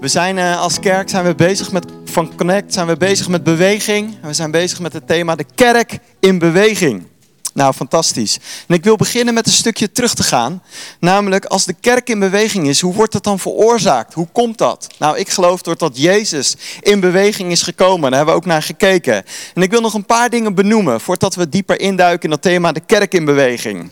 We zijn uh, als kerk zijn we bezig met van Connect, zijn we bezig met beweging. We zijn bezig met het thema de kerk in beweging. Nou, fantastisch. En ik wil beginnen met een stukje terug te gaan. Namelijk, als de kerk in beweging is, hoe wordt dat dan veroorzaakt? Hoe komt dat? Nou, ik geloof doordat Jezus in beweging is gekomen. Daar hebben we ook naar gekeken. En ik wil nog een paar dingen benoemen voordat we dieper induiken in dat thema de kerk in beweging.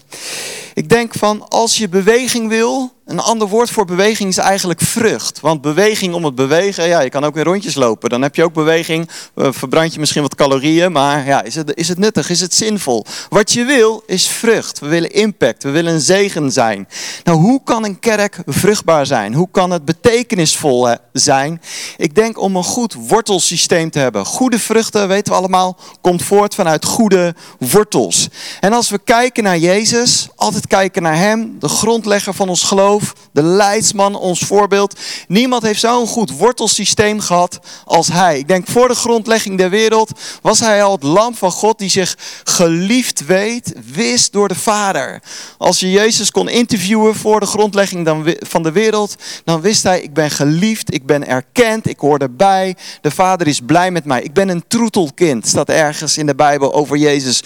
Ik denk van, als je beweging wil, een ander woord voor beweging is eigenlijk vrucht. Want beweging om het bewegen, ja, je kan ook in rondjes lopen. Dan heb je ook beweging, uh, verbrand je misschien wat calorieën, maar ja, is het, is het nuttig, is het zinvol? Wat je wil is vrucht. We willen impact, we willen een zegen zijn. Nou, hoe kan een kerk vruchtbaar zijn? Hoe kan het betekenisvol zijn? Ik denk om een goed wortelsysteem te hebben. Goede vruchten, weten we allemaal, komt voort vanuit goede wortels. En als we kijken naar Jezus, altijd kijken naar Hem, de grondlegger van ons geloof de leidsman, ons voorbeeld. Niemand heeft zo'n goed wortelsysteem gehad als hij. Ik denk voor de grondlegging der wereld was hij al het lam van God die zich geliefd weet, wist door de Vader. Als je Jezus kon interviewen voor de grondlegging van de wereld, dan wist hij, ik ben geliefd, ik ben erkend, ik hoor erbij. De Vader is blij met mij. Ik ben een troetelkind, staat ergens in de Bijbel over Jezus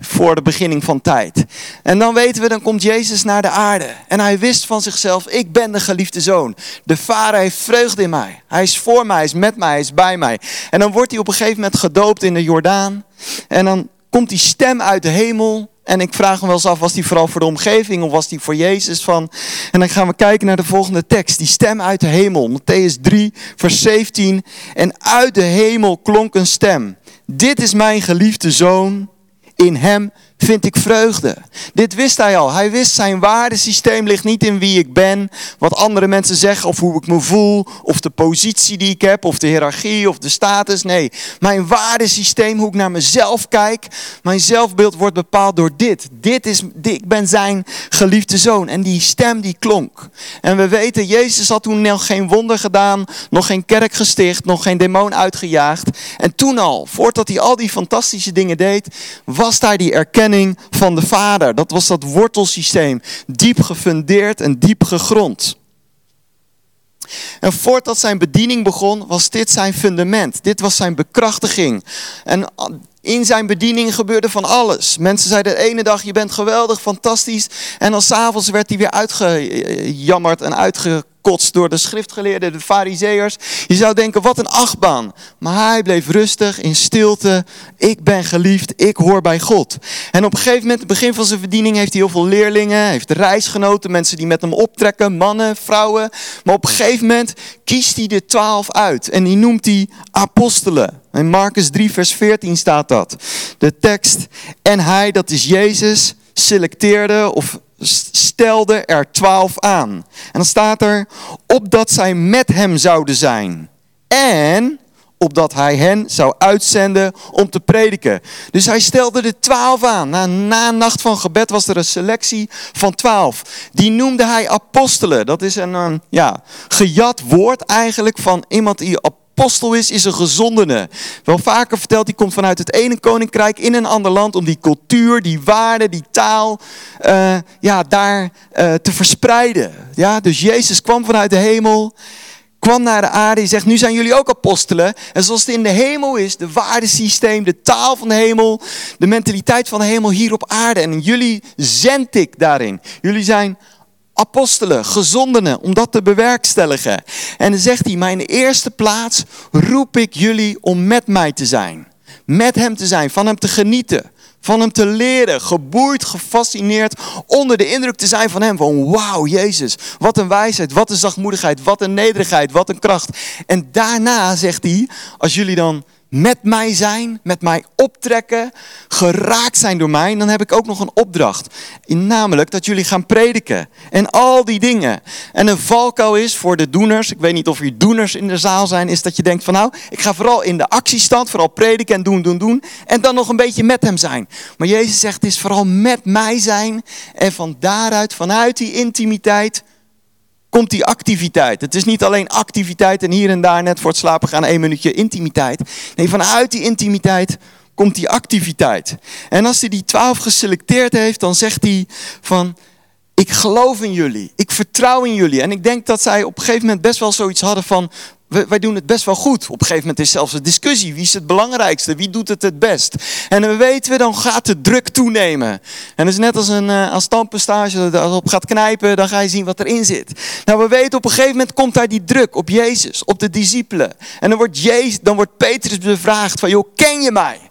voor de beginning van tijd. En dan weten we, dan komt Jezus naar de aarde. En hij wist van zichzelf, ik ben de geliefde zoon. De vader heeft vreugde in mij. Hij is voor mij, hij is met mij, hij is bij mij. En dan wordt hij op een gegeven moment gedoopt in de Jordaan. En dan komt die stem uit de hemel. En ik vraag me wel eens af, was die vooral voor de omgeving of was die voor Jezus van? En dan gaan we kijken naar de volgende tekst. Die stem uit de hemel. Matthäus 3, vers 17. En uit de hemel klonk een stem. Dit is mijn geliefde zoon. In hem vind ik vreugde. Dit wist hij al. Hij wist zijn waardesysteem ligt niet in wie ik ben, wat andere mensen zeggen of hoe ik me voel, of de positie die ik heb, of de hiërarchie of de status. Nee, mijn waardesysteem, hoe ik naar mezelf kijk, mijn zelfbeeld wordt bepaald door dit. Dit is, ik ben zijn geliefde zoon. En die stem die klonk. En we weten, Jezus had toen nog geen wonder gedaan, nog geen kerk gesticht, nog geen demon uitgejaagd. En toen al, voordat hij al die fantastische dingen deed, was daar die erkenning van de Vader. Dat was dat wortelsysteem, diep gefundeerd en diep gegrond. En voordat zijn bediening begon, was dit zijn fundament. Dit was zijn bekrachtiging. En in zijn bediening gebeurde van alles. Mensen zeiden de ene dag, je bent geweldig, fantastisch. En dan s'avonds werd hij weer uitgejammerd en uitge Kots door de schriftgeleerden, de fariseërs. Je zou denken, wat een achtbaan. Maar hij bleef rustig, in stilte. Ik ben geliefd, ik hoor bij God. En op een gegeven moment, het begin van zijn verdiening, heeft hij heel veel leerlingen. Heeft reisgenoten, mensen die met hem optrekken, mannen, vrouwen. Maar op een gegeven moment kiest hij de twaalf uit. En die noemt hij apostelen. In Marcus 3, vers 14 staat dat. De tekst, en hij, dat is Jezus, selecteerde of stelde er twaalf aan. En dan staat er, opdat zij met hem zouden zijn. En opdat hij hen zou uitzenden om te prediken. Dus hij stelde de twaalf aan. Na, na nacht van gebed was er een selectie van twaalf. Die noemde hij apostelen. Dat is een, een ja, gejat woord eigenlijk van iemand die apostel is, is een gezondene. Wel vaker verteld, die komt vanuit het ene koninkrijk in een ander land om die cultuur, die waarde, die taal, uh, ja, daar uh, te verspreiden. Ja, dus Jezus kwam vanuit de hemel, kwam naar de aarde. Hij zegt, nu zijn jullie ook apostelen. En zoals het in de hemel is, de waardesysteem, de taal van de hemel, de mentaliteit van de hemel hier op aarde. En jullie zend ik daarin. Jullie zijn apostelen, gezondenen, om dat te bewerkstelligen. En dan zegt hij, mijn eerste plaats roep ik jullie om met mij te zijn. Met hem te zijn, van hem te genieten, van hem te leren, geboeid, gefascineerd, onder de indruk te zijn van hem. Van wauw, Jezus, wat een wijsheid, wat een zachtmoedigheid, wat een nederigheid, wat een kracht. En daarna zegt hij, als jullie dan met mij zijn, met mij optrekken, geraakt zijn door mij, dan heb ik ook nog een opdracht. Namelijk dat jullie gaan prediken en al die dingen. En een valkuil is voor de doeners, ik weet niet of hier doeners in de zaal zijn, is dat je denkt van nou, ik ga vooral in de actiestand, vooral prediken en doen, doen, doen. En dan nog een beetje met hem zijn. Maar Jezus zegt, het is vooral met mij zijn en van daaruit, vanuit die intimiteit, komt die activiteit. Het is niet alleen activiteit en hier en daar net voor het slapen gaan één minuutje intimiteit. Nee, vanuit die intimiteit komt die activiteit. En als hij die twaalf geselecteerd heeft, dan zegt hij van, Ik geloof in jullie. Ik vertrouw in jullie. En ik denk dat zij op een gegeven moment best wel zoiets hadden van, wij doen het best wel goed. Op een gegeven moment is zelfs een discussie. Wie is het belangrijkste? Wie doet het het best? En dan weten we, dan gaat de druk toenemen. En dat is net als een uh, als stamppastage, als op gaat knijpen, dan ga je zien wat erin zit. Nou, we weten op een gegeven moment komt daar die druk op Jezus, op de discipelen. En dan wordt, Jezus, dan wordt Petrus bevraagd van, joh, ken je mij?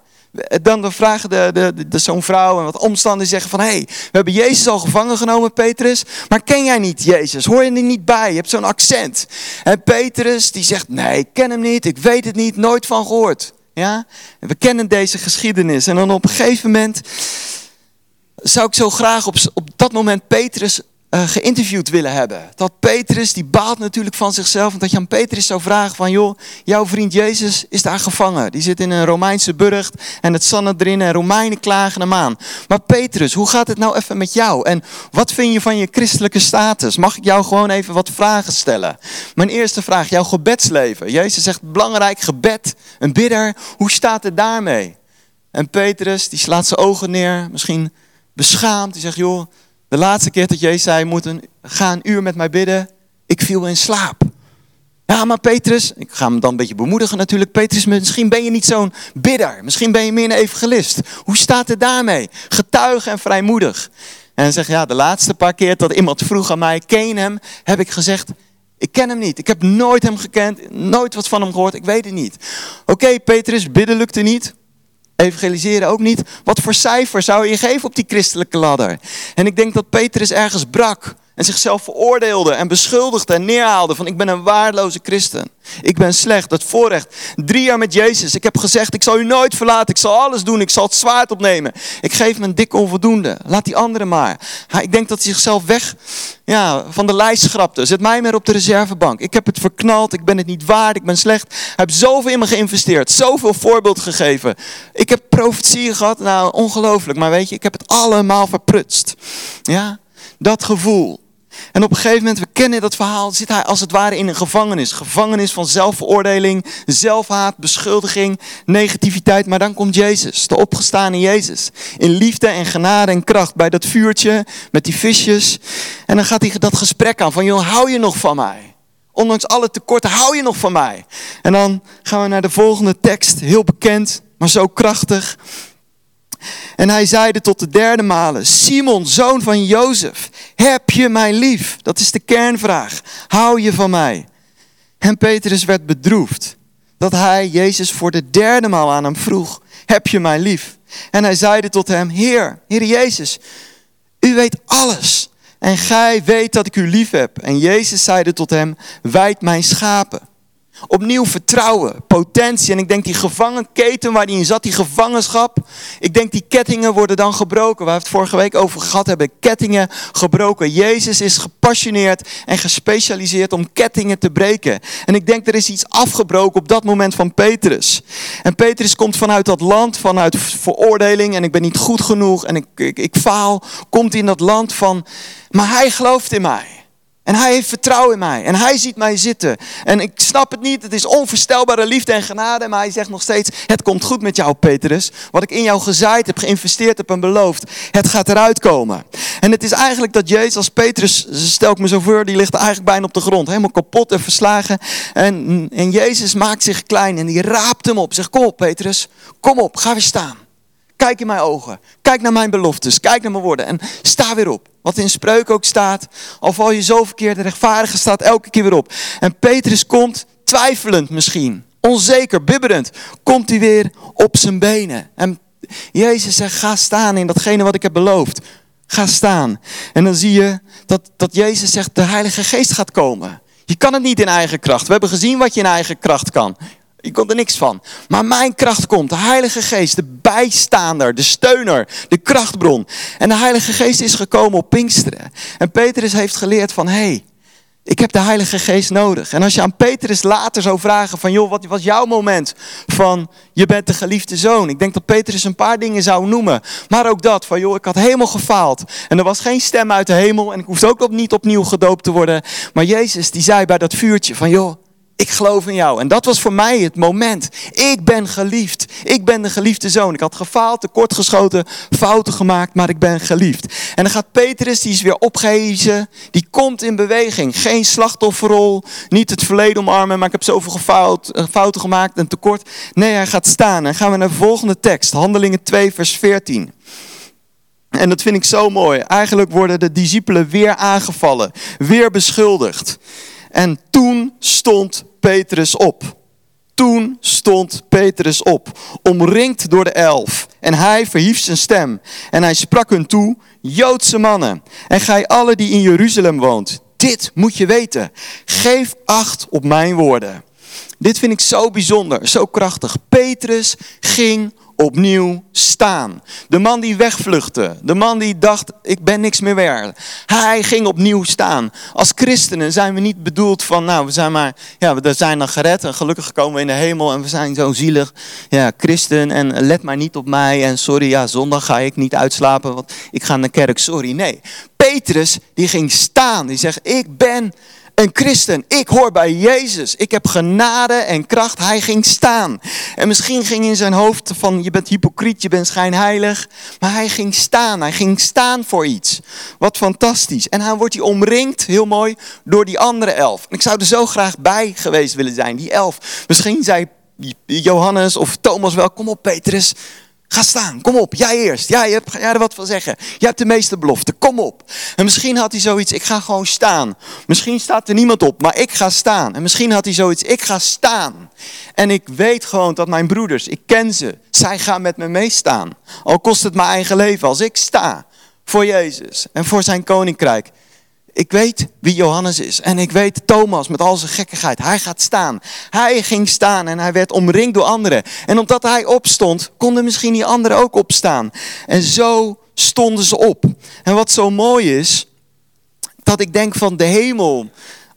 Dan vragen de, de, de, zo'n vrouw en wat omstanders zeggen van... hé, hey, we hebben Jezus al gevangen genomen, Petrus. Maar ken jij niet Jezus? Hoor je er niet bij? Je hebt zo'n accent. En Petrus die zegt, nee, ik ken hem niet. Ik weet het niet, nooit van gehoord. Ja? we kennen deze geschiedenis. En dan op een gegeven moment zou ik zo graag op, op dat moment Petrus uh, geïnterviewd willen hebben. Dat Petrus, die baalt natuurlijk van zichzelf. Dat je aan Petrus zou vragen van, joh, jouw vriend Jezus is daar gevangen. Die zit in een Romeinse burcht en het erin en Romeinen klagen hem aan. Maar Petrus, hoe gaat het nou even met jou? En wat vind je van je christelijke status? Mag ik jou gewoon even wat vragen stellen? Mijn eerste vraag, jouw gebedsleven. Jezus zegt, belangrijk gebed, een bidder. Hoe staat het daarmee? En Petrus, die slaat zijn ogen neer, misschien beschaamd. Die zegt, joh, de laatste keer dat Jezus zei, moet een, ga een uur met mij bidden. Ik viel in slaap. Ja, maar Petrus, ik ga hem dan een beetje bemoedigen natuurlijk. Petrus, misschien ben je niet zo'n bidder. Misschien ben je meer een evangelist. Hoe staat het daarmee? Getuige en vrijmoedig. En zegt, ja, de laatste paar keer dat iemand vroeg aan mij, ken hem? Heb ik gezegd, ik ken hem niet. Ik heb nooit hem gekend, nooit wat van hem gehoord. Ik weet het niet. Oké, Petrus, bidden lukte niet evangeliseren ook niet. Wat voor cijfer zou je geven op die christelijke ladder? En ik denk dat Petrus ergens brak en zichzelf veroordeelde en beschuldigde en neerhaalde van ik ben een waardeloze christen. Ik ben slecht, dat voorrecht. Drie jaar met Jezus. Ik heb gezegd ik zal u nooit verlaten. Ik zal alles doen. Ik zal het zwaard opnemen. Ik geef me een dikke onvoldoende. Laat die anderen maar. Ik denk dat hij zichzelf weg ja, van de lijst schrapte. Zet mij maar op de reservebank. Ik heb het verknald. Ik ben het niet waard. Ik ben slecht. Hij heeft zoveel in me geïnvesteerd. Zoveel voorbeeld gegeven. Ik heb profetieën gehad. Nou, ongelooflijk. Maar weet je, ik heb het allemaal verprutst. Ja, dat gevoel. En op een gegeven moment, we kennen dat verhaal, zit hij als het ware in een gevangenis. Gevangenis van zelfveroordeling, zelfhaat, beschuldiging, negativiteit. Maar dan komt Jezus, de opgestane Jezus. In liefde en genade en kracht bij dat vuurtje met die visjes. En dan gaat hij dat gesprek aan van, joh, hou je nog van mij? Ondanks alle tekorten, hou je nog van mij? En dan gaan we naar de volgende tekst, heel bekend, maar zo krachtig. En hij zeide tot de derde malen, Simon, zoon van Jozef, heb je mij lief? Dat is de kernvraag. Hou je van mij? En Petrus werd bedroefd dat hij Jezus voor de derde maal aan hem vroeg, heb je mij lief? En hij zeide tot hem, Heer, Heer Jezus, u weet alles en gij weet dat ik u lief heb. En Jezus zeide tot hem, wijd mijn schapen. Opnieuw vertrouwen, potentie. En ik denk die gevangenketen waar die in zat, die gevangenschap. Ik denk die kettingen worden dan gebroken. Waar we het vorige week over gehad hebben. Kettingen gebroken. Jezus is gepassioneerd en gespecialiseerd om kettingen te breken. En ik denk er is iets afgebroken op dat moment van Petrus. En Petrus komt vanuit dat land, vanuit veroordeling. En ik ben niet goed genoeg en ik, ik, ik faal. Komt in dat land van, maar hij gelooft in mij. En hij heeft vertrouwen in mij. En hij ziet mij zitten. En ik snap het niet. Het is onvoorstelbare liefde en genade. Maar hij zegt nog steeds: Het komt goed met jou, Petrus. Wat ik in jou gezaaid heb, geïnvesteerd heb en beloofd. Het gaat eruit komen. En het is eigenlijk dat Jezus als Petrus, stel ik me zo voor, die ligt eigenlijk bijna op de grond. Helemaal kapot en verslagen. En, en Jezus maakt zich klein en die raapt hem op. Zegt: Kom op, Petrus. Kom op, ga weer staan. Kijk in mijn ogen. Kijk naar mijn beloftes. Kijk naar mijn woorden. En sta weer op. Wat in spreuk ook staat. Al val je zo verkeerd, de rechtvaardige staat elke keer weer op. En Petrus komt twijfelend misschien. Onzeker, bibberend. Komt hij weer op zijn benen. En Jezus zegt, ga staan in datgene wat ik heb beloofd. Ga staan. En dan zie je dat, dat Jezus zegt, de Heilige Geest gaat komen. Je kan het niet in eigen kracht. We hebben gezien wat je in eigen kracht kan. Je komt er niks van. Maar mijn kracht komt, de Heilige Geest, de bijstaander, de steuner, de krachtbron. En de Heilige Geest is gekomen op Pinksteren. En Petrus heeft geleerd van, hé, hey, ik heb de Heilige Geest nodig. En als je aan Petrus later zou vragen van, joh, wat was jouw moment van, je bent de geliefde zoon. Ik denk dat Petrus een paar dingen zou noemen. Maar ook dat, van joh, ik had helemaal gefaald. En er was geen stem uit de hemel en ik hoefde ook niet opnieuw gedoopt te worden. Maar Jezus, die zei bij dat vuurtje van, joh, Ik geloof in jou. En dat was voor mij het moment. Ik ben geliefd. Ik ben de geliefde zoon. Ik had gefaald, tekortgeschoten, fouten gemaakt, maar ik ben geliefd. En dan gaat Petrus, die is weer opgehezen. Die komt in beweging. Geen slachtofferrol. Niet het verleden omarmen, maar ik heb zoveel gefout, eh, fouten gemaakt en tekort. Nee, hij gaat staan. En gaan we naar de volgende tekst. Handelingen 2, vers 14. En dat vind ik zo mooi. Eigenlijk worden de discipelen weer aangevallen, weer beschuldigd. En toen stond Petrus op. Toen stond Petrus op, omringd door de elf. En hij verhief zijn stem. En hij sprak hun toe, Joodse mannen. En gij alle die in Jeruzalem woont. Dit moet je weten. Geef acht op mijn woorden. Dit vind ik zo bijzonder, zo krachtig. Petrus ging opnieuw staan. De man die wegvluchtte, de man die dacht, ik ben niks meer waard. Hij ging opnieuw staan. Als christenen zijn we niet bedoeld van, nou, we zijn maar, ja, we zijn dan gered en gelukkig komen we in de hemel en we zijn zo zielig, ja, christen en let maar niet op mij en sorry, ja, zondag ga ik niet uitslapen, want ik ga naar kerk, sorry. Nee, Petrus, die ging staan, die zegt, ik ben een christen. Ik hoor bij Jezus. Ik heb genade en kracht. Hij ging staan. En misschien ging in zijn hoofd van je bent hypocriet, je bent schijnheilig. Maar hij ging staan. Hij ging staan voor iets. Wat fantastisch. En hij wordt hij omringd, heel mooi, door die andere elf. En ik zou er zo graag bij geweest willen zijn, die elf. Misschien zei Johannes of Thomas wel, kom op Petrus. Ga staan, kom op, jij eerst. Ja, je hebt jij er wat van zeggen. Je hebt de meeste beloften, kom op. En misschien had hij zoiets, ik ga gewoon staan. Misschien staat er niemand op, maar ik ga staan. En misschien had hij zoiets, ik ga staan. En ik weet gewoon dat mijn broeders, ik ken ze, zij gaan met me meestaan. Al kost het mijn eigen leven, als ik sta voor Jezus en voor zijn koninkrijk. Ik weet wie Johannes is. En ik weet Thomas met al zijn gekkigheid. Hij gaat staan. Hij ging staan en hij werd omringd door anderen. En omdat hij opstond, konden misschien die anderen ook opstaan. En zo stonden ze op. En wat zo mooi is, dat ik denk van de hemel.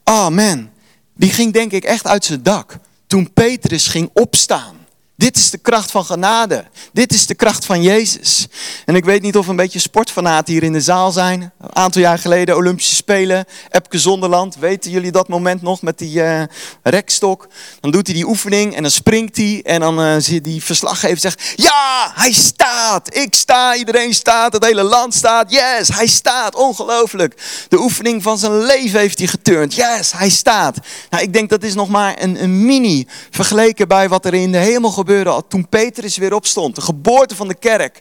Amen. Die ging denk ik echt uit zijn dak. Toen Petrus ging opstaan. Dit is de kracht van genade. Dit is de kracht van Jezus. En ik weet niet of een beetje sportfanaten hier in de zaal zijn. Een aantal jaar geleden Olympische Spelen, Epke Zonderland. Weten jullie dat moment nog met die uh, rekstok? Dan doet hij die oefening en dan springt hij. En dan uh, zie je die verslaggever zegt, ja, hij staat. Ik sta, iedereen staat, het hele land staat. Yes, hij staat. Ongelooflijk. De oefening van zijn leven heeft hij geturnd. Yes, hij staat. Nou, ik denk dat is nog maar een, een mini vergeleken bij wat er in de hemel gebeurt gebeurde toen Petrus weer opstond. De geboorte van de kerk.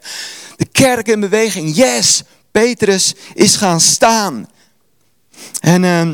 De kerk in beweging. Yes, Petrus is gaan staan. En... Uh,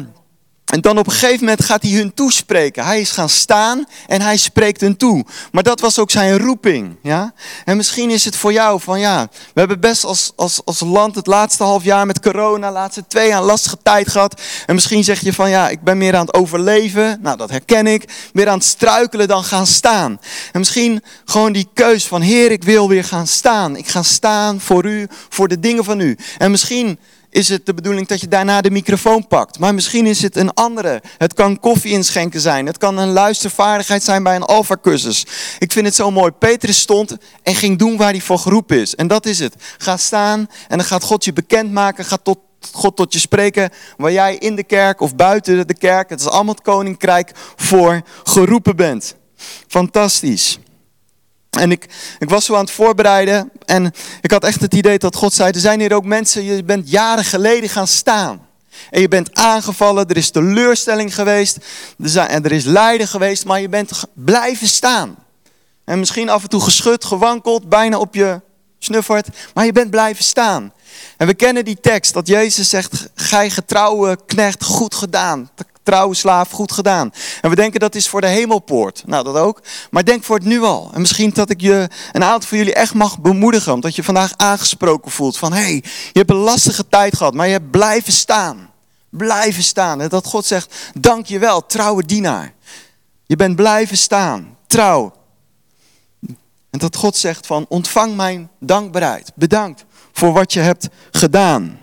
en dan op een gegeven moment gaat hij hun toespreken. Hij is gaan staan en hij spreekt hun toe. Maar dat was ook zijn roeping. Ja? En misschien is het voor jou van ja, we hebben best als, als, als land het laatste half jaar met corona, laatste twee jaar lastige tijd gehad. En misschien zeg je van ja, ik ben meer aan het overleven. Nou, dat herken ik. Meer aan het struikelen dan gaan staan. En misschien gewoon die keus van Heer, ik wil weer gaan staan. Ik ga staan voor u, voor de dingen van u. En misschien is het de bedoeling dat je daarna de microfoon pakt. Maar misschien is het een andere. Het kan koffie inschenken zijn. Het kan een luistervaardigheid zijn bij een alfa-cursus. Ik vind het zo mooi. Petrus stond en ging doen waar hij voor geroepen is. En dat is het. Ga staan en dan gaat God je bekendmaken. Gaat tot, God tot je spreken. Waar jij in de kerk of buiten de kerk. Het is allemaal het koninkrijk voor geroepen bent. Fantastisch. En ik, ik was zo aan het voorbereiden en ik had echt het idee dat God zei, er zijn hier ook mensen, je bent jaren geleden gaan staan. En je bent aangevallen, er is teleurstelling geweest, er, zijn, en er is lijden geweest, maar je bent blijven staan. En misschien af en toe geschud, gewankeld, bijna op je snuffert, maar je bent blijven staan. En we kennen die tekst dat Jezus zegt, gij getrouwe knecht, goed gedaan trouwe slaaf, goed gedaan. En we denken dat is voor de hemelpoort. Nou, dat ook. Maar denk voor het nu al. En misschien dat ik je, een aantal van jullie echt mag bemoedigen. Omdat je vandaag aangesproken voelt van, hey, je hebt een lastige tijd gehad, maar je hebt blijven staan. Blijven staan. En dat God zegt, dank je wel, trouwe dienaar. Je bent blijven staan, trouw. En dat God zegt van, ontvang mijn dankbaarheid. Bedankt voor wat je hebt gedaan.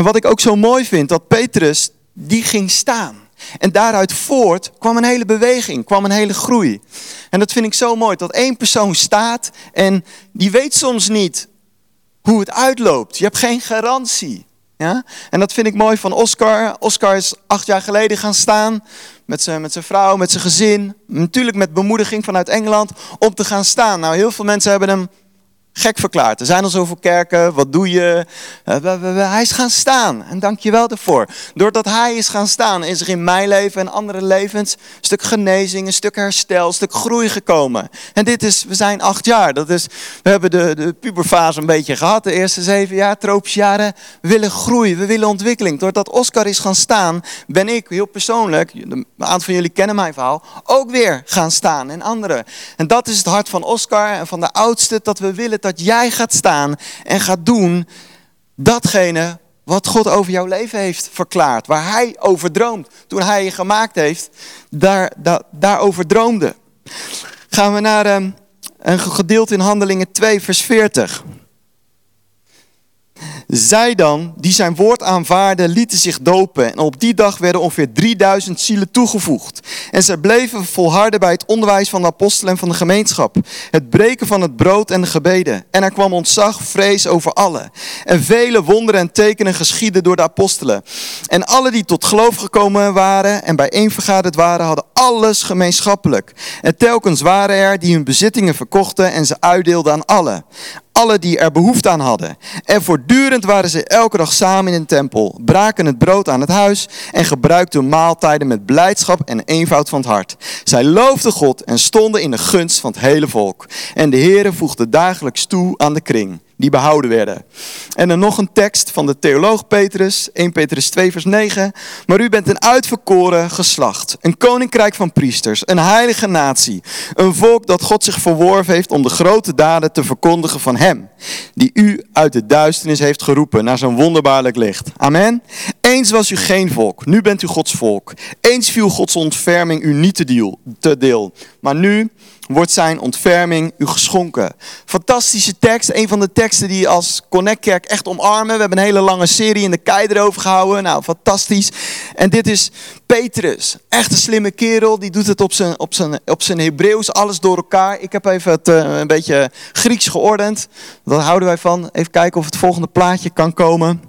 En wat ik ook zo mooi vind, dat Petrus, die ging staan. En daaruit voort kwam een hele beweging, kwam een hele groei. En dat vind ik zo mooi, dat één persoon staat en die weet soms niet hoe het uitloopt. Je hebt geen garantie. Ja? En dat vind ik mooi van Oscar. Oscar is acht jaar geleden gaan staan met zijn, met zijn vrouw, met zijn gezin. Natuurlijk met bemoediging vanuit Engeland om te gaan staan. Nou, heel veel mensen hebben hem gek verklaard. Er zijn al zoveel kerken, wat doe je? Eh, hij is gaan staan en dank je wel daarvoor. Doordat hij is gaan staan is er in mijn leven en andere levens een stuk genezing, een stuk herstel, een stuk groei gekomen. En dit is, we zijn acht jaar. Dat is, we hebben de, de puberfase een beetje gehad, de eerste zeven jaar, tropische jaren. We willen groei, we willen ontwikkeling. Doordat Oscar is gaan staan, ben ik heel persoonlijk, een aantal van jullie kennen mijn verhaal, ook weer gaan staan en anderen. En dat is het hart van Oscar en van de oudste, dat we willen dat jij gaat staan en gaat doen datgene wat God over jouw leven heeft verklaard. Waar hij over droomt. Toen hij je gemaakt heeft, daar, daar, daarover droomde. Gaan we naar um, een gedeelte in Handelingen 2, vers 40. Zij dan, die zijn woord aanvaarden, lieten zich dopen. En op die dag werden ongeveer 3000 zielen toegevoegd. En zij bleven volharden bij het onderwijs van de apostelen en van de gemeenschap. Het breken van het brood en de gebeden. En er kwam ontzag, vrees over allen. En vele wonderen en tekenen geschieden door de apostelen. En alle die tot geloof gekomen waren en bijeenvergaderd waren, hadden alles gemeenschappelijk. En telkens waren er die hun bezittingen verkochten en ze uitdeelden aan allen alle die er behoefte aan hadden. En voortdurend waren ze elke dag samen in de tempel, braken het brood aan het huis en gebruikten maaltijden met blijdschap en eenvoud van het hart. Zij loofden God en stonden in de gunst van het hele volk. En de Heere voegde dagelijks toe aan de kring die behouden werden. En dan nog een tekst van de theoloog Petrus, 1 Petrus 2 vers 9. Maar u bent een uitverkoren geslacht, een koninkrijk van priesters, een heilige natie, een volk dat God zich verworven heeft om de grote daden te verkondigen van hem, die u uit de duisternis heeft geroepen naar zijn wonderbaarlijk licht. Amen. Eens was u geen volk, nu bent u Gods volk. Eens viel Gods ontferming u niet te deel, maar nu wordt zijn ontferming u geschonken. Fantastische tekst, een van de teksten die als Connect Kerk echt omarmen. We hebben een hele lange serie in de kei erover gehouden. Nou, fantastisch. En dit is Petrus, echt een slimme kerel. Die doet het op zijn, op zijn, op zijn Hebreeuws, alles door elkaar. Ik heb even het, uh, een beetje Grieks geordend. Dat houden wij van. Even kijken of het volgende plaatje kan komen.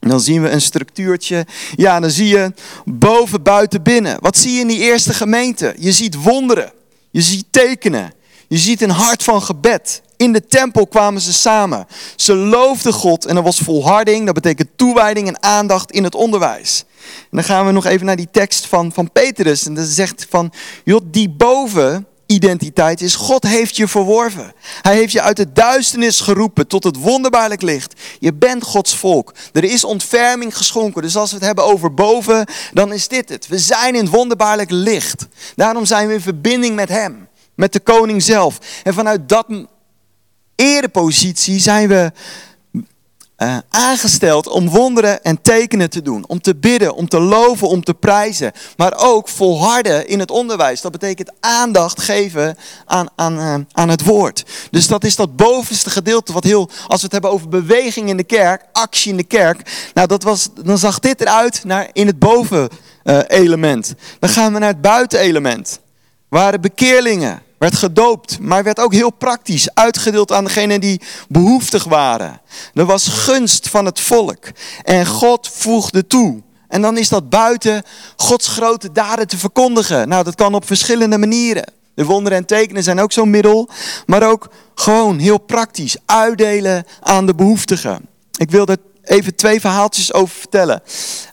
dan zien we een structuurtje. Ja, dan zie je boven, buiten, binnen. Wat zie je in die eerste gemeente? Je ziet wonderen. Je ziet tekenen. Je ziet een hart van gebed. In de tempel kwamen ze samen. Ze loofden God en er was volharding. Dat betekent toewijding en aandacht in het onderwijs. En dan gaan we nog even naar die tekst van, van Petrus. En dat zegt van, joh, die boven identiteit is, God heeft je verworven. Hij heeft je uit de duisternis geroepen tot het wonderbaarlijk licht. Je bent Gods volk. Er is ontferming geschonken. Dus als we het hebben over boven, dan is dit het. We zijn in het wonderbaarlijk licht. Daarom zijn we in verbinding met Hem, met de koning zelf. En vanuit dat erepositie zijn we uh, aangesteld om wonderen en tekenen te doen. Om te bidden, om te loven, om te prijzen. Maar ook volharden in het onderwijs. Dat betekent aandacht geven aan, aan, uh, aan het woord. Dus dat is dat bovenste gedeelte wat heel, als we het hebben over beweging in de kerk, actie in de kerk. Nou, dat was, dan zag dit eruit naar in het boven uh, element. Dan gaan we naar het buitenelement. Waren bekeerlingen werd gedoopt, maar werd ook heel praktisch uitgedeeld aan degenen die behoeftig waren. Er was gunst van het volk en God voegde toe. En dan is dat buiten Gods grote daden te verkondigen. Nou, dat kan op verschillende manieren. De wonderen en tekenen zijn ook zo'n middel, maar ook gewoon heel praktisch uitdelen aan de behoeftigen. Ik wil er even twee verhaaltjes over vertellen.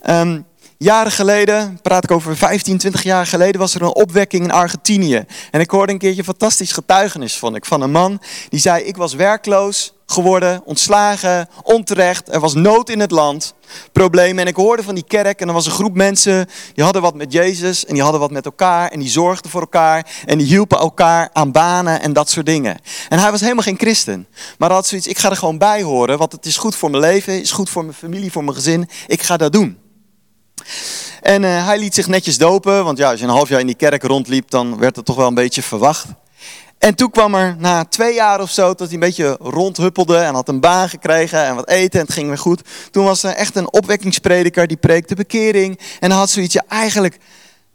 Um, Jaren geleden, praat ik over 15, 20 jaar geleden, was er een opwekking in Argentinië. En ik hoorde een keertje fantastisch getuigenis vond ik, van een man die zei: Ik was werkloos geworden, ontslagen, onterecht. Er was nood in het land, problemen. En ik hoorde van die kerk en er was een groep mensen die hadden wat met Jezus en die hadden wat met elkaar en die zorgden voor elkaar en die hielpen elkaar aan banen en dat soort dingen. En hij was helemaal geen christen, maar had zoiets: Ik ga er gewoon bij horen, want het is goed voor mijn leven, is goed voor mijn familie, voor mijn gezin. Ik ga dat doen. En uh, hij liet zich netjes dopen, want ja, als je een half jaar in die kerk rondliep, dan werd het toch wel een beetje verwacht. En toen kwam er na twee jaar of zo, dat hij een beetje rondhuppelde en had een baan gekregen en wat eten en het ging weer goed. Toen was er echt een opwekkingsprediker, die preekte bekering. En had zoiets, ja eigenlijk,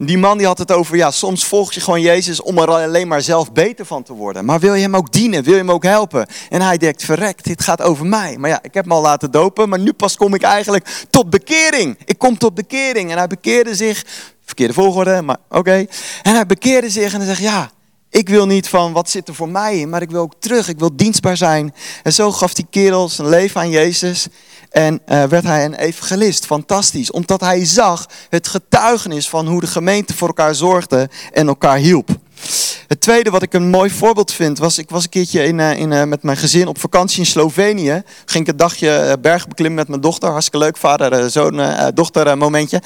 Die man die had het over, ja, soms volg je gewoon Jezus om er alleen maar zelf beter van te worden. Maar wil je hem ook dienen? Wil je hem ook helpen? En hij denkt, verrekt, dit gaat over mij. Maar ja, ik heb hem al laten dopen, maar nu pas kom ik eigenlijk tot bekering. Ik kom tot bekering. En hij bekeerde zich, verkeerde volgorde, maar oké. En hij bekeerde zich en hij zegt, ja, ik wil niet van wat zit er voor mij in, maar ik wil ook terug. Ik wil dienstbaar zijn. En zo gaf die kerel zijn leven aan Jezus. En uh, werd hij een evangelist. Fantastisch. Omdat hij zag het getuigenis van hoe de gemeente voor elkaar zorgde en elkaar hielp. Het tweede wat ik een mooi voorbeeld vind, was ik was een keertje in, uh, in, uh, met mijn gezin op vakantie in Slovenië. Ging ik een dagje berg beklimmen met mijn dochter. Hartstikke leuk, vader, zoon, dochter momentje.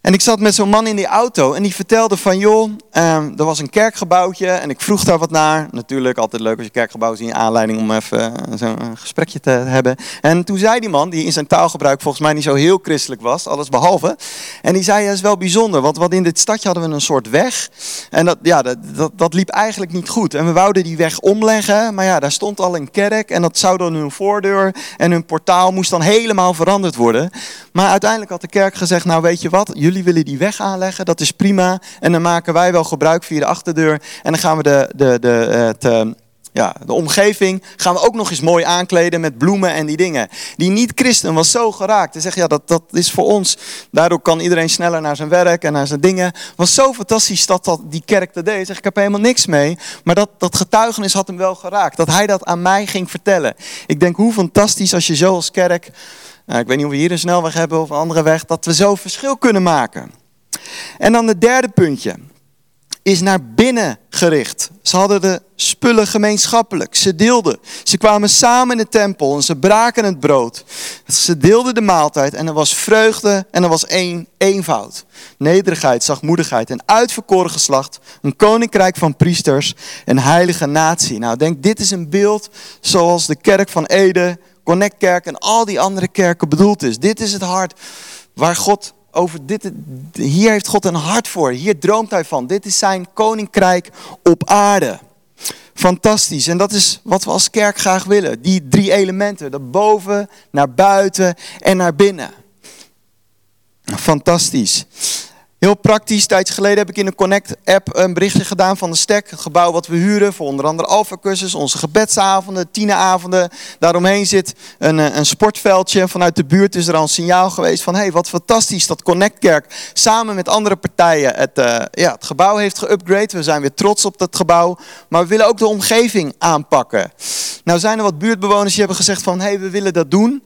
En ik zat met zo'n man in die auto en die vertelde van, joh, um, er was een kerkgebouwtje en ik vroeg daar wat naar. Natuurlijk, altijd leuk als je kerkgebouw ziet, aanleiding om even uh, zo'n gesprekje te hebben. En toen zei die man, die in zijn taalgebruik volgens mij niet zo heel christelijk was, alles behalve. En die zei, dat is wel bijzonder, want, want in dit stadje hadden we een soort weg. En dat, ja, dat, dat, dat liep eigenlijk niet goed. En we wouden die weg omleggen, maar ja, daar stond al een kerk en dat zou dan hun voordeur en hun portaal moest dan helemaal veranderd worden. Maar uiteindelijk had de kerk gezegd, nou weet je wat, jullie willen die weg aanleggen, dat is prima. En dan maken wij wel gebruik via de achterdeur. En dan gaan we de, de, de, het, eh, ja, de omgeving gaan we ook nog eens mooi aankleden met bloemen en die dingen. Die niet-christen was zo geraakt. Hij zegt, ja, dat, dat is voor ons. Daardoor kan iedereen sneller naar zijn werk en naar zijn dingen. was zo fantastisch dat, dat die kerk dat deed. Zeg, ik heb helemaal niks mee. Maar dat, dat getuigenis had hem wel geraakt. Dat hij dat aan mij ging vertellen. Ik denk, hoe fantastisch als je zo als kerk ik weet niet of we hier een snelweg hebben of een andere weg, dat we zo verschil kunnen maken. En dan het derde puntje is naar binnen gericht. Ze hadden de spullen gemeenschappelijk. Ze deelden. Ze kwamen samen in de tempel en ze braken het brood. Ze deelden de maaltijd en er was vreugde en er was één eenvoud. Nederigheid, zachtmoedigheid, een uitverkoren geslacht, een koninkrijk van priesters, een heilige natie. Nou, denk, dit is een beeld zoals de kerk van Ede Connectkerk en al die andere kerken bedoeld is. Dit is het hart waar God over dit, hier heeft God een hart voor. Hier droomt hij van. Dit is zijn koninkrijk op aarde. Fantastisch. En dat is wat we als kerk graag willen. Die drie elementen. Dat boven, naar buiten en naar binnen. Fantastisch. Heel praktisch, tijdje geleden heb ik in de Connect-app een berichtje gedaan van de Stek. Het gebouw wat we huren voor onder andere alfacursus, onze gebedsavonden, tieneravonden. Daaromheen zit een, eh, een sportveldje. Vanuit de buurt is er al een signaal geweest van... hé, hey, wat fantastisch dat Connect-kerk samen met andere partijen het, uh, ja, het gebouw heeft geüpgrade. We zijn weer trots op dat gebouw. Maar we willen ook de omgeving aanpakken. Nou zijn er wat buurtbewoners die hebben gezegd van... hé, hey, we willen dat doen...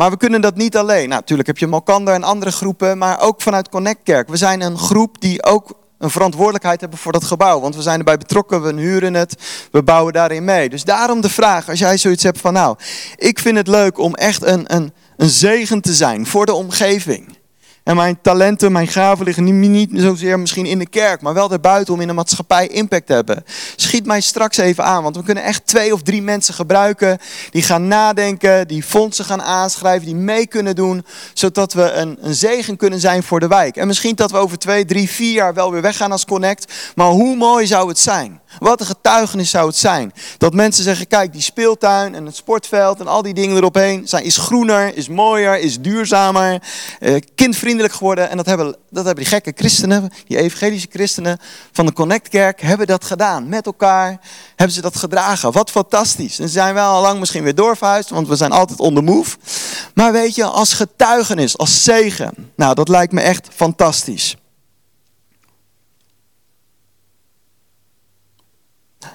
Maar we kunnen dat niet alleen. Nou, natuurlijk heb je Malkander en andere groepen, maar ook vanuit Connect Kerk. We zijn een groep die ook een verantwoordelijkheid hebben voor dat gebouw. Want we zijn erbij betrokken, we huren het, we bouwen daarin mee. Dus daarom de vraag, als jij zoiets hebt van nou, ik vind het leuk om echt een, een, een zegen te zijn voor de omgeving. En mijn talenten, mijn gaven liggen niet, zozeer misschien in de kerk, maar wel daarbuiten om in de maatschappij impact te hebben. Schiet mij straks even aan, want we kunnen echt twee of drie mensen gebruiken die gaan nadenken, die fondsen gaan aanschrijven, die mee kunnen doen, zodat we een, een zegen kunnen zijn voor de wijk. En misschien dat we over twee, drie, vier jaar wel weer weggaan als Connect, maar hoe mooi zou het zijn? Wat een getuigenis zou het zijn. Dat mensen zeggen, kijk, die speeltuin en het sportveld en al die dingen erop zijn, is groener, is mooier, is duurzamer, eh, kindvriendelijk geworden. En dat hebben, dat hebben die gekke christenen, die evangelische christenen van de Connectkerk, hebben dat gedaan. Met elkaar hebben ze dat gedragen. Wat fantastisch. En zijn wel al lang misschien weer doorverhuisd, want we zijn altijd on the move. Maar weet je, als getuigenis, als zegen, nou dat lijkt me echt fantastisch.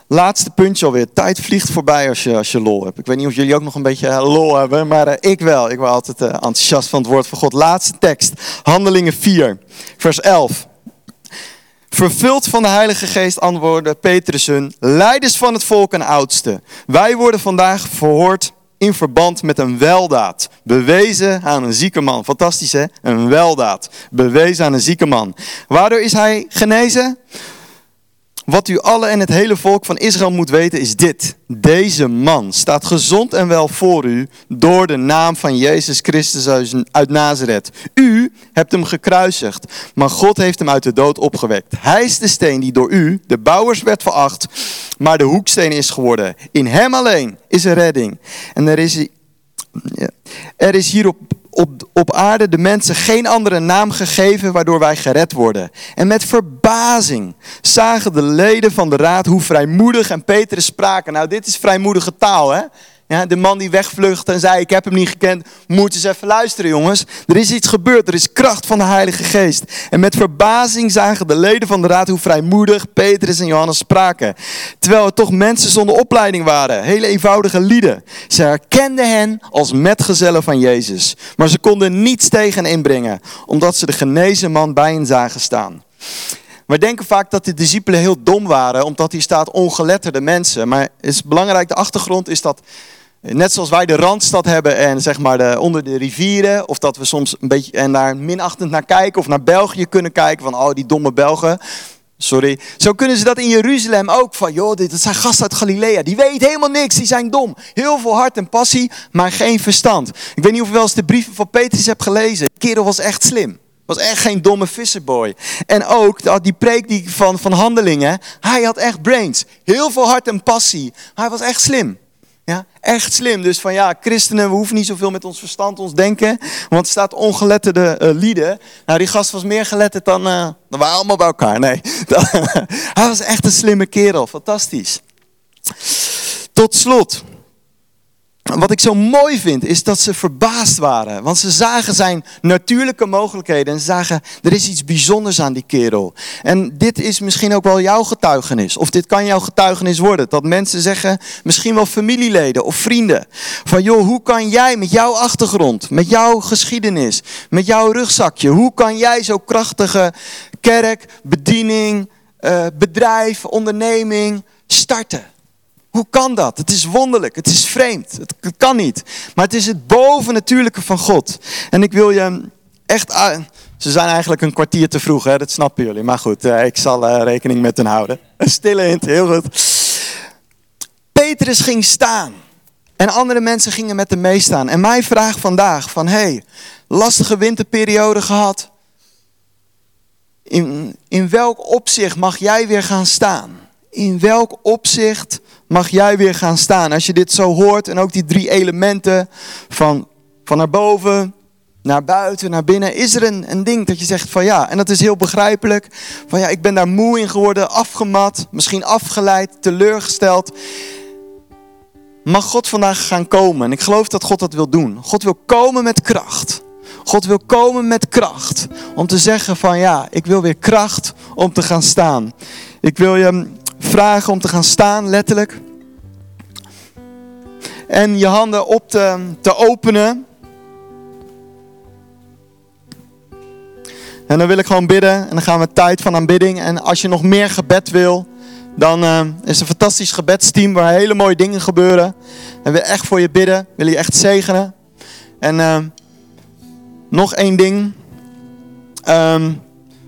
Laatste puntje alweer. Tijd vliegt voorbij als je, als je lol hebt. Ik weet niet of jullie ook nog een beetje eh, lol hebben, maar uh, ik wel. Ik ben altijd uh, enthousiast van het woord van God. Laatste tekst. Handelingen 4, vers 11. Vervuld van de Heilige Geest antwoordde Petrus hun, leiders van het volk en oudsten. Wij worden vandaag verhoord in verband met een weldaad. Bewezen aan een zieke man. Fantastisch hè? Een weldaad. Bewezen aan een zieke man. Waardoor is hij genezen? Wat u alle en het hele volk van Israël moet weten is dit. Deze man staat gezond en wel voor u door de naam van Jezus Christus uit Nazareth. U hebt hem gekruisigd, maar God heeft hem uit de dood opgewekt. Hij is de steen die door u, de bouwers, werd veracht, maar de hoeksteen is geworden. In hem alleen is er redding. En er is, er is hierop op, op aarde de mensen geen andere naam gegeven waardoor wij gered worden. En met verbazing zagen de leden van de raad hoe vrijmoedig en Petrus spraken. Nou, dit is vrijmoedige taal, hè? Ja, de man die wegvlucht en zei: Ik heb hem niet gekend. Moet eens even luisteren, jongens. Er is iets gebeurd. Er is kracht van de Heilige Geest. En met verbazing zagen de leden van de raad hoe vrijmoedig Petrus en Johannes spraken. Terwijl het toch mensen zonder opleiding waren. Hele eenvoudige lieden. Ze herkenden hen als metgezellen van Jezus. Maar ze konden niets tegen inbrengen, omdat ze de genezen man bij hen zagen staan. We denken vaak dat de discipelen heel dom waren, omdat hier staat ongeletterde mensen. Maar het is belangrijk, de achtergrond is dat Net zoals wij de Randstad hebben en zeg maar de, onder de rivieren. Of dat we soms een beetje en daar minachtend naar kijken. Of naar België kunnen kijken van oh die domme Belgen. Sorry. Zo kunnen ze dat in Jeruzalem ook. Van joh, dit zijn gasten uit Galilea. Die weten helemaal niks. Die zijn dom. Heel veel hart en passie, maar geen verstand. Ik weet niet of je wel eens de brieven van Petrus hebt gelezen. De kerel was echt slim. Was echt geen domme visserboy. En ook die preek van, van handelingen. Hij had echt brains. Heel veel hart en passie. Hij was echt slim. Ja, echt slim. Dus van ja, christenen, we hoeven niet zoveel met ons verstand, ons denken. Want er staat ongeletterde uh, lieden. Nou, die gast was meer geletterd dan, uh, dan wij allemaal bij elkaar. Nee, hij was echt een slimme kerel. Fantastisch. Tot slot wat ik zo mooi vind, is dat ze verbaasd waren. Want ze zagen zijn natuurlijke mogelijkheden. En ze zagen, er is iets bijzonders aan die kerel. En dit is misschien ook wel jouw getuigenis. Of dit kan jouw getuigenis worden. Dat mensen zeggen, misschien wel familieleden of vrienden. Van joh, hoe kan jij met jouw achtergrond, met jouw geschiedenis, met jouw rugzakje. Hoe kan jij zo krachtige kerk, bediening, uh, bedrijf, onderneming starten? Hoe kan dat? Het is wonderlijk, het is vreemd, het, kan niet. Maar het is het bovennatuurlijke van God. En ik wil je echt. Ze zijn eigenlijk een kwartier te vroeg, hè? dat snappen jullie. Maar goed, eh, ik zal eh, rekening met hen houden. Een stille hint, heel goed. Petrus ging staan. En andere mensen gingen met hem meestaan. En mijn vraag vandaag: van hey, lastige winterperiode gehad. In, in welk opzicht mag jij weer gaan staan? In welk opzicht mag jij weer gaan staan. Als je dit zo hoort en ook die drie elementen van, van naar boven, naar buiten, naar binnen, is er een, een ding dat je zegt van ja, en dat is heel begrijpelijk. Van ja, ik ben daar moe in geworden, afgemat, misschien afgeleid, teleurgesteld. Mag God vandaag gaan komen? En ik geloof dat God dat wil doen. God wil komen met kracht. God wil komen met kracht. Om te zeggen van ja, ik wil weer kracht om te gaan staan. Ik wil je vragen om te gaan staan, letterlijk. En je handen op te, te openen. En dan wil ik gewoon bidden. En dan gaan we tijd van aanbidding. En als je nog meer gebed wil, dan uh, is een fantastisch gebedsteam waar hele mooie dingen gebeuren. En we echt voor je bidden. Wil je echt zegenen. En uh, nog één ding. Um,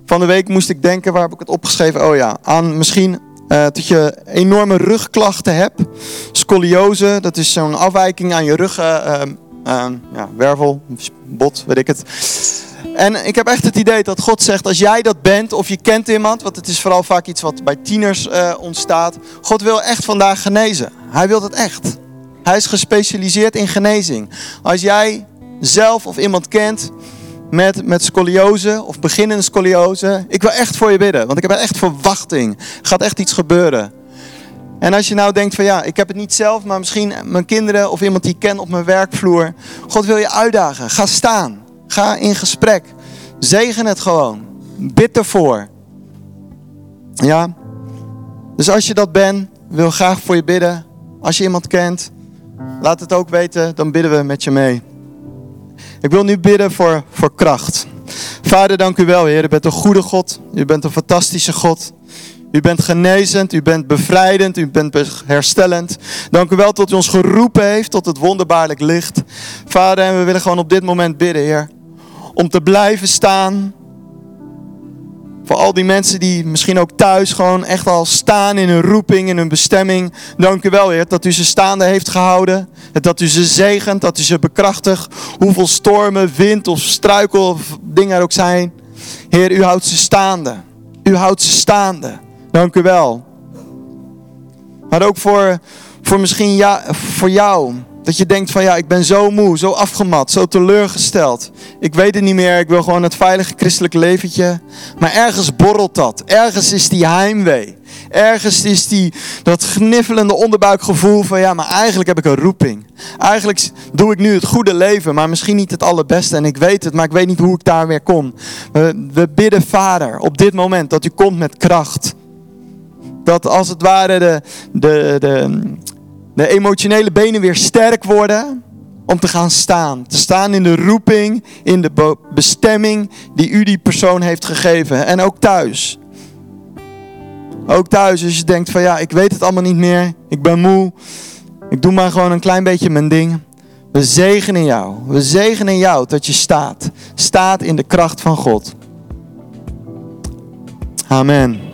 van de week moest ik denken, waar heb ik het opgeschreven? Oh ja, aan misschien uh, dat je enorme rugklachten hebt. Scoliose, dat is zo'n afwijking aan je rug, uh, ja, wervel, bot, weet ik het. En ik heb echt het idee dat God zegt, als jij dat bent of je kent iemand, want het is vooral vaak iets wat bij tieners uh, ontstaat. God wil echt vandaag genezen. Hij wil dat echt. Hij is gespecialiseerd in genezing. Als jij zelf of iemand kent met, met scoliose of beginnende scoliose. Ik wil echt voor je bidden, want ik heb echt verwachting. Er gaat echt iets gebeuren. En als je nou denkt van ja, ik heb het niet zelf, maar misschien mijn kinderen of iemand die ik ken op mijn werkvloer. God wil je uitdagen. Ga staan. Ga in gesprek. Zegen het gewoon. Bid ervoor. Ja. Dus als je dat bent, wil graag voor je bidden. Als je iemand kent, laat het ook weten, dan bidden we met je mee. Ik wil nu bidden voor, voor kracht. Vader, dank u wel, Heer. U bent een goede God. U bent een fantastische God. U bent genezend, u bent bevrijdend, u bent herstellend. Dank u wel dat u ons geroepen heeft tot het wonderbaarlijk licht. Vader, en we willen gewoon op dit moment bidden, Heer. Om te blijven staan voor al die mensen die misschien ook thuis gewoon echt al staan in hun roeping, in hun bestemming. Dank u wel, Heer, dat u ze staande heeft gehouden. Dat u ze zegent, dat u ze bekrachtigt. Hoeveel stormen, wind of struikel of dingen er ook zijn. Heer, u houdt ze staande. U houdt ze staande. Dank u wel. Maar ook voor, voor misschien ja, voor jou. Dat je denkt van ja, ik ben zo moe, zo afgemat, zo teleurgesteld. Ik weet het niet meer, ik wil gewoon het veilige christelijke leventje. Maar ergens borrelt dat. Ergens is die heimwee. Ergens is die, dat gniffelende onderbuikgevoel van ja, maar eigenlijk heb ik een roeping. Eigenlijk doe ik nu het goede leven, maar misschien niet het allerbeste. En ik weet het, maar ik weet niet hoe ik daar weer kom. We, we bidden Vader op dit moment dat u komt met kracht. Dat als het ware de, de, de, de emotionele benen weer sterk worden om te gaan staan. Te staan in de roeping, in de bestemming die u die persoon heeft gegeven. En ook thuis. Ook thuis, als je denkt van ja, ik weet het allemaal niet meer. Ik ben moe. Ik doe maar gewoon een klein beetje mijn ding. We zegenen jou. We zegenen jou dat je staat. Staat in de kracht van God. Amen.